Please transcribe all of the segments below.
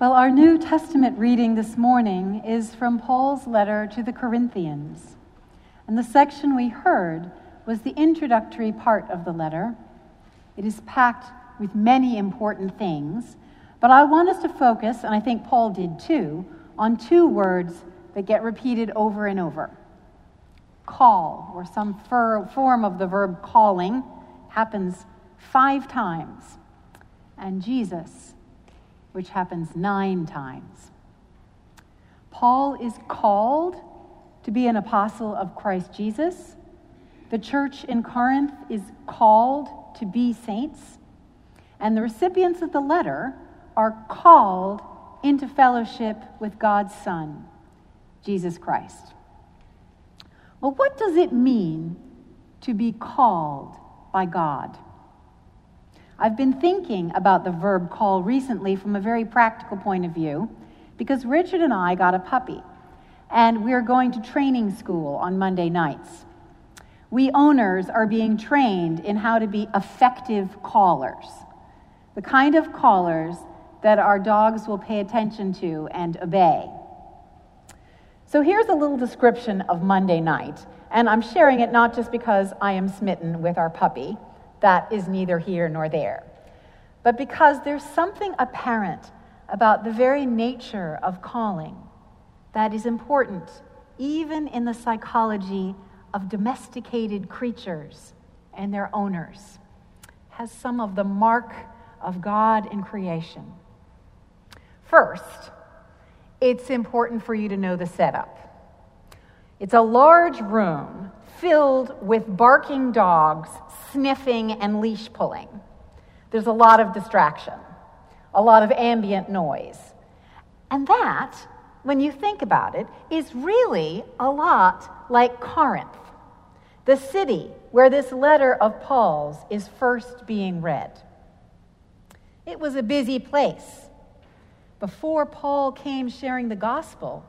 Well, our New Testament reading this morning is from Paul's letter to the Corinthians. And the section we heard was the introductory part of the letter. It is packed with many important things, but I want us to focus, and I think Paul did too, on two words that get repeated over and over call, or some form of the verb calling, happens five times, and Jesus which happens nine times. Paul is called to be an apostle of Christ Jesus. The church in Corinth is called to be saints. And the recipients of the letter are called into fellowship with God's Son, Jesus Christ. Well, what does it mean to be called by God? I've been thinking about the verb call recently from a very practical point of view because Richard and I got a puppy, and we're going to training school on Monday nights. We owners are being trained in how to be effective callers, the kind of callers that our dogs will pay attention to and obey. So here's a little description of Monday night, and I'm sharing it not just because I am smitten with our puppy that is neither here nor there. But because there's something apparent about the very nature of calling that is important, even in the psychology of domesticated creatures and their owners, has some of the mark of God in creation. First, it's important for you to know the setup. It's a large room filled with barking dogs sniffing and leash pulling. There's a lot of distraction, a lot of ambient noise. And that, when you think about it, is really a lot like Corinth, the city where this letter of Paul's is first being read. It was a busy place. Before Paul came sharing the gospel,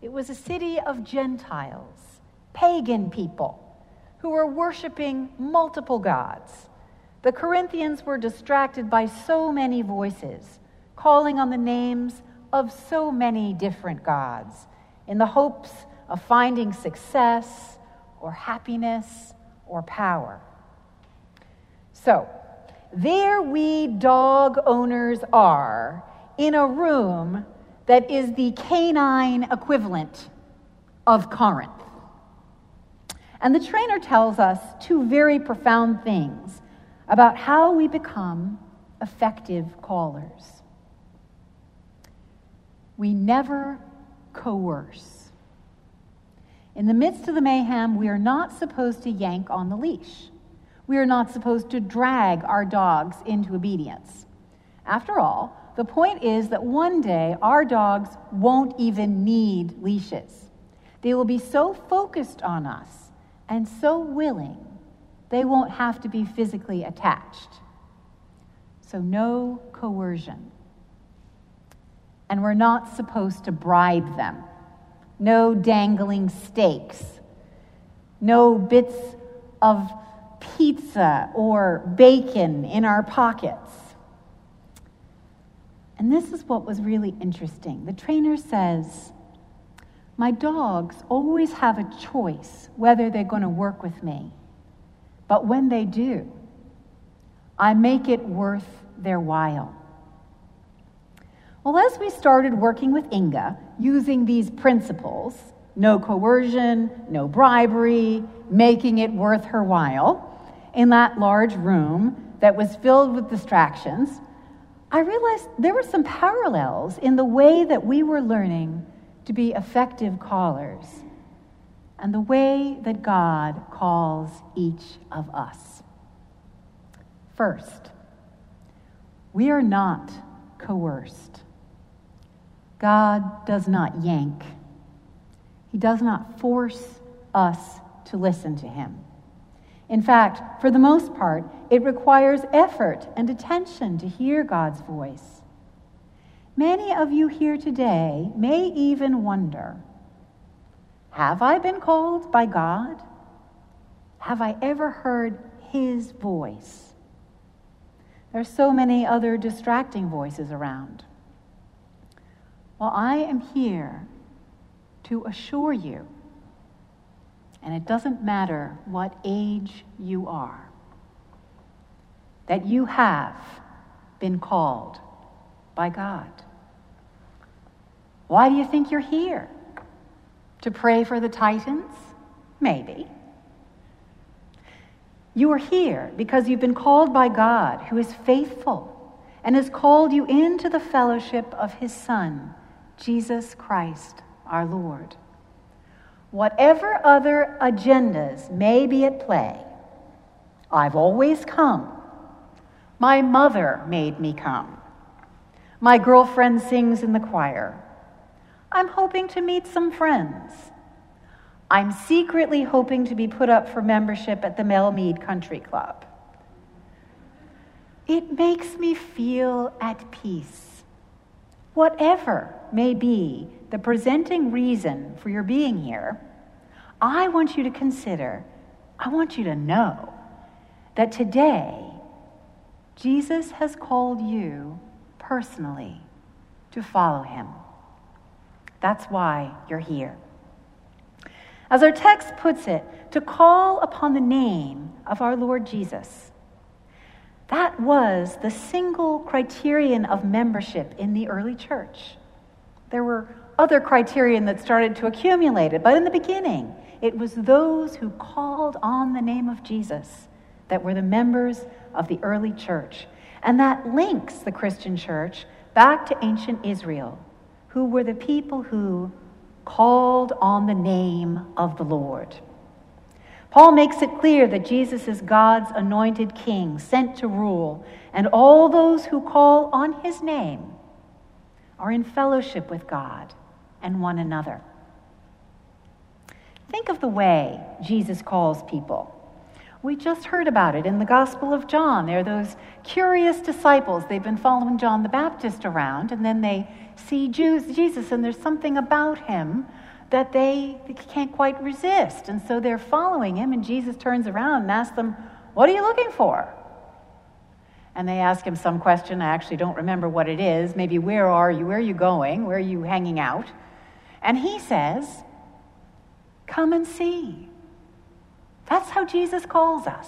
it was a city of Gentiles, pagan people who were worshiping multiple gods. The Corinthians were distracted by so many voices, calling on the names of so many different gods in the hopes of finding success or happiness or power. So, there we dog owners are in a room that is the canine equivalent of Corinth. And the trainer tells us two very profound things about how we become effective callers. We never coerce. In the midst of the mayhem, we are not supposed to yank on the leash. We are not supposed to drag our dogs into obedience. After all, the point is that one day our dogs won't even need leashes. They will be so focused on us and so willing, they won't have to be physically attached. So, no coercion. And we're not supposed to bribe them. No dangling steaks. No bits of pizza or bacon in our pockets. And this is what was really interesting. The trainer says, my dogs always have a choice whether they're going to work with me. But when they do, I make it worth their while. Well, as we started working with Inga using these principles no coercion, no bribery, making it worth her while in that large room that was filled with distractions, I realized there were some parallels in the way that we were learning to be effective callers and the way that God calls each of us. First, we are not coerced. God does not yank. He does not force us to listen to Him. In fact, for the most part, it requires effort and attention to hear God's voice. Many of you here today may even wonder Have I been called by God? Have I ever heard His voice? There are so many other distracting voices around. Well, I am here to assure you, and it doesn't matter what age you are, that you have been called by God. Why do you think you're here? To pray for the Titans? Maybe. You are here because you've been called by God, who is faithful and has called you into the fellowship of his Son, Jesus Christ, our Lord. Whatever other agendas may be at play, I've always come. My mother made me come. My girlfriend sings in the choir. I'm hoping to meet some friends. I'm secretly hoping to be put up for membership at the Belle Meade Country Club. It makes me feel at peace. Whatever may be the presenting reason for your being here, I want you to consider, I want you to know that today, Jesus has called you personally to follow him. That's why you're here. As our text puts it, to call upon the name of our Lord Jesus. That was the single criterion of membership in the early church. There were other criterion that started to accumulate it, but in the beginning, it was those who called on the name of Jesus that were the members of the early church. And that links the Christian church back to ancient Israel, who were the people who called on the name of the Lord. Paul makes it clear that Jesus is God's anointed king, sent to rule, and all those who call on his name are in fellowship with God and one another. Think of the way Jesus calls people. We just heard about it in the Gospel of John. There are those curious disciples. They've been following John the Baptist around, and then they see Jesus, and there's something about him that they can't quite resist. And so they're following him, and Jesus turns around and asks them, What are you looking for? And they ask him some question. I actually don't remember what it is. Maybe, Where are you? Where are you going? Where are you hanging out? And he says, Come and see. That's how Jesus calls us.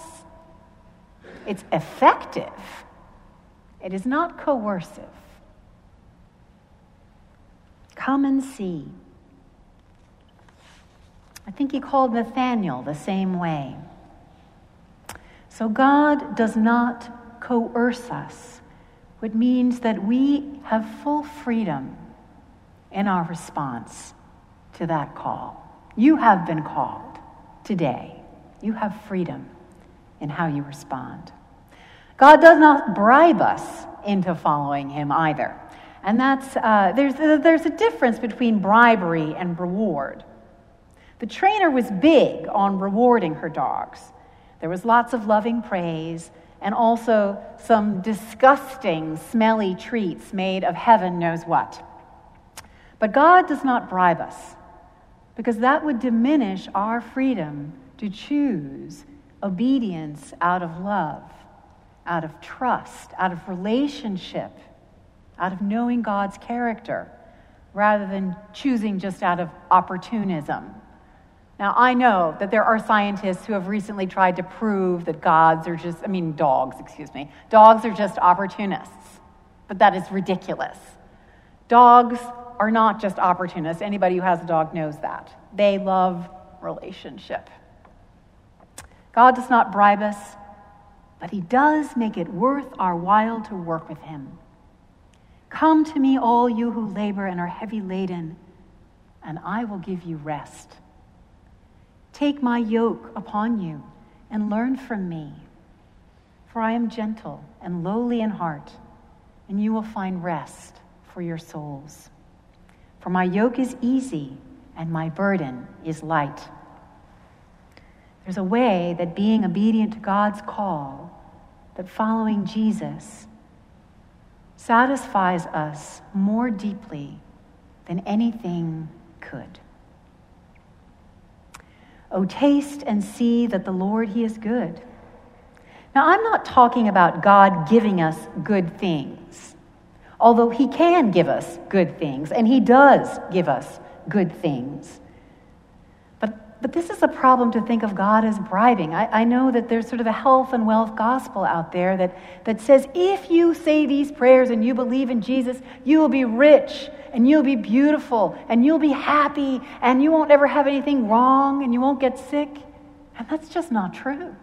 It's effective, it is not coercive. Come and see. I think he called Nathanael the same way. So God does not coerce us, which means that we have full freedom in our response to that call. You have been called today. You have freedom in how you respond. God does not bribe us into following him either. And that's, uh, there's, there's a difference between bribery and reward. The trainer was big on rewarding her dogs. There was lots of loving praise and also some disgusting, smelly treats made of heaven knows what. But God does not bribe us because that would diminish our freedom to choose obedience out of love, out of trust, out of relationship, out of knowing God's character, rather than choosing just out of opportunism. Now, I know that there are scientists who have recently tried to prove that gods are just, I mean, dogs, excuse me, dogs are just opportunists, but that is ridiculous. Dogs are not just opportunists. Anybody who has a dog knows that. They love relationship. God does not bribe us, but He does make it worth our while to work with Him. Come to me, all you who labor and are heavy laden, and I will give you rest. Take my yoke upon you and learn from me, for I am gentle and lowly in heart, and you will find rest for your souls. For my yoke is easy and my burden is light. There's a way that being obedient to God's call, that following Jesus, satisfies us more deeply than anything could. Oh, taste and see that the Lord, He is good. Now, I'm not talking about God giving us good things, although He can give us good things, and He does give us good things. But, this is a problem to think of God as bribing. I, I know that there's sort of a health and wealth gospel out there that, that says if you say these prayers and you believe in Jesus, you will be rich and you'll be beautiful and you'll be happy and you won't ever have anything wrong and you won't get sick. And that's just not true.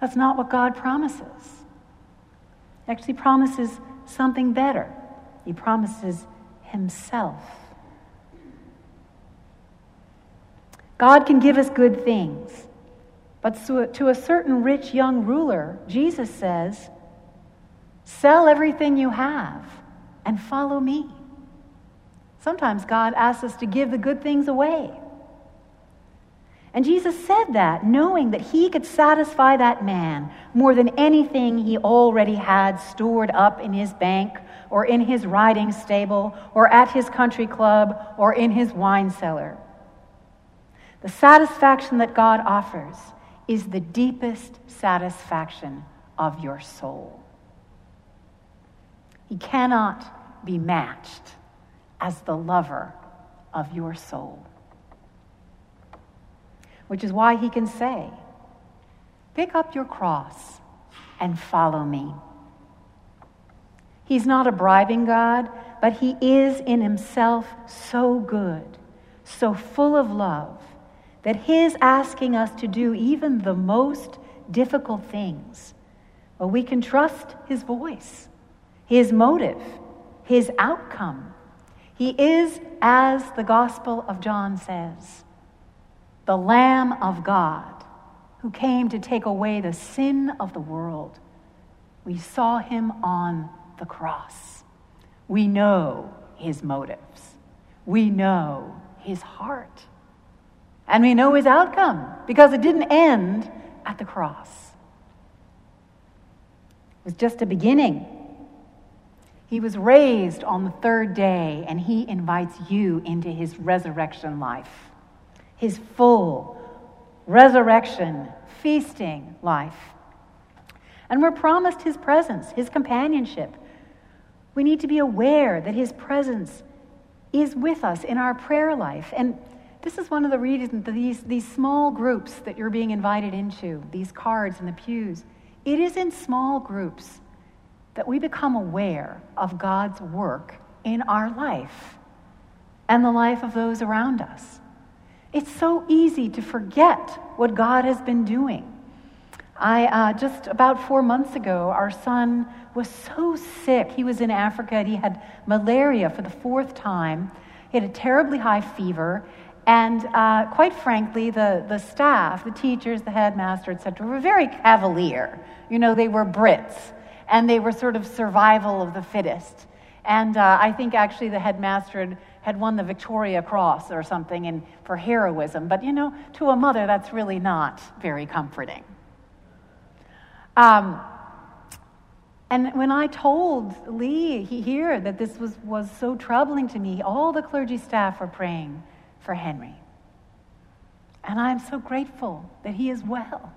That's not what God promises. He actually promises something better. He promises Himself. God can give us good things, but to a certain rich young ruler, Jesus says, Sell everything you have and follow me. Sometimes God asks us to give the good things away. And Jesus said that knowing that he could satisfy that man more than anything he already had stored up in his bank or in his riding stable or at his country club or in his wine cellar. The satisfaction that God offers is the deepest satisfaction of your soul. He cannot be matched as the lover of your soul which is why he can say, Pick up your cross and follow me. He's not a bribing God, but he is in himself so good, so full of love, that his asking us to do even the most difficult things, well, we can trust his voice, his motive, his outcome. He is, as the Gospel of John says, the Lamb of God who came to take away the sin of the world. We saw him on the cross. We know his motives. We know his heart. And we know his outcome because it didn't end at the cross. It was just a beginning. He was raised on the third day, and he invites you into his resurrection life his full resurrection, feasting life. And we're promised his presence, his companionship. We need to be aware that his presence is with us in our prayer life. And this is one of the reasons these, these small groups that you're being invited into, these cards in the pews, it is in small groups that we become aware of God's work in our life and the life of those around us. It's so easy to forget what God has been doing. I uh, just about four months ago, our son was so sick. He was in Africa and he had malaria for the fourth time. He had a terribly high fever, and uh, quite frankly, the, the staff, the teachers, the headmaster, etc., were very cavalier. You know, they were Brits, and they were sort of survival of the fittest. And uh, I think actually the headmaster had had won the Victoria Cross or something in, for heroism. But you know, to a mother, that's really not very comforting. Um, and when I told Lee here that this was, was so troubling to me, all the clergy staff were praying for Henry. And I'm so grateful that he is well.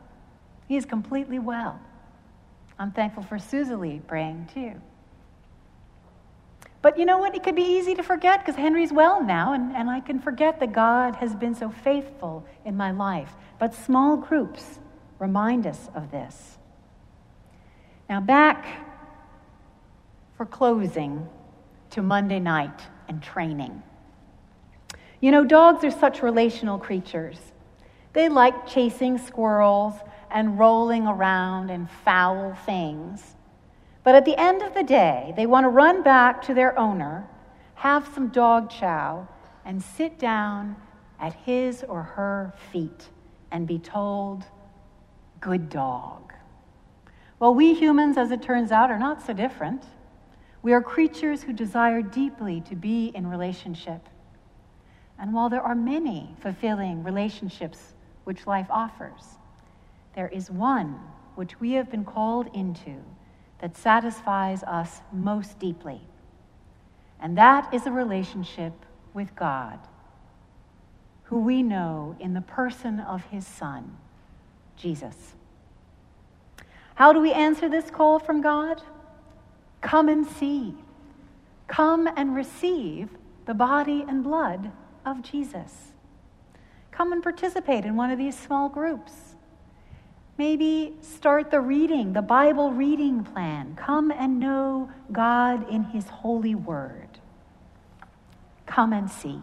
He is completely well. I'm thankful for Susie praying too. But you know what? It could be easy to forget because Henry's well now, and, and I can forget that God has been so faithful in my life. But small groups remind us of this. Now, back for closing to Monday night and training. You know, dogs are such relational creatures. They like chasing squirrels and rolling around in foul things. But at the end of the day, they want to run back to their owner, have some dog chow, and sit down at his or her feet and be told, Good dog. Well, we humans, as it turns out, are not so different. We are creatures who desire deeply to be in relationship. And while there are many fulfilling relationships which life offers, there is one which we have been called into that satisfies us most deeply. And that is a relationship with God, who we know in the person of his Son, Jesus. How do we answer this call from God? Come and see. Come and receive the body and blood of Jesus. Come and participate in one of these small groups. Maybe start the reading, the Bible reading plan. Come and know God in His holy word. Come and see.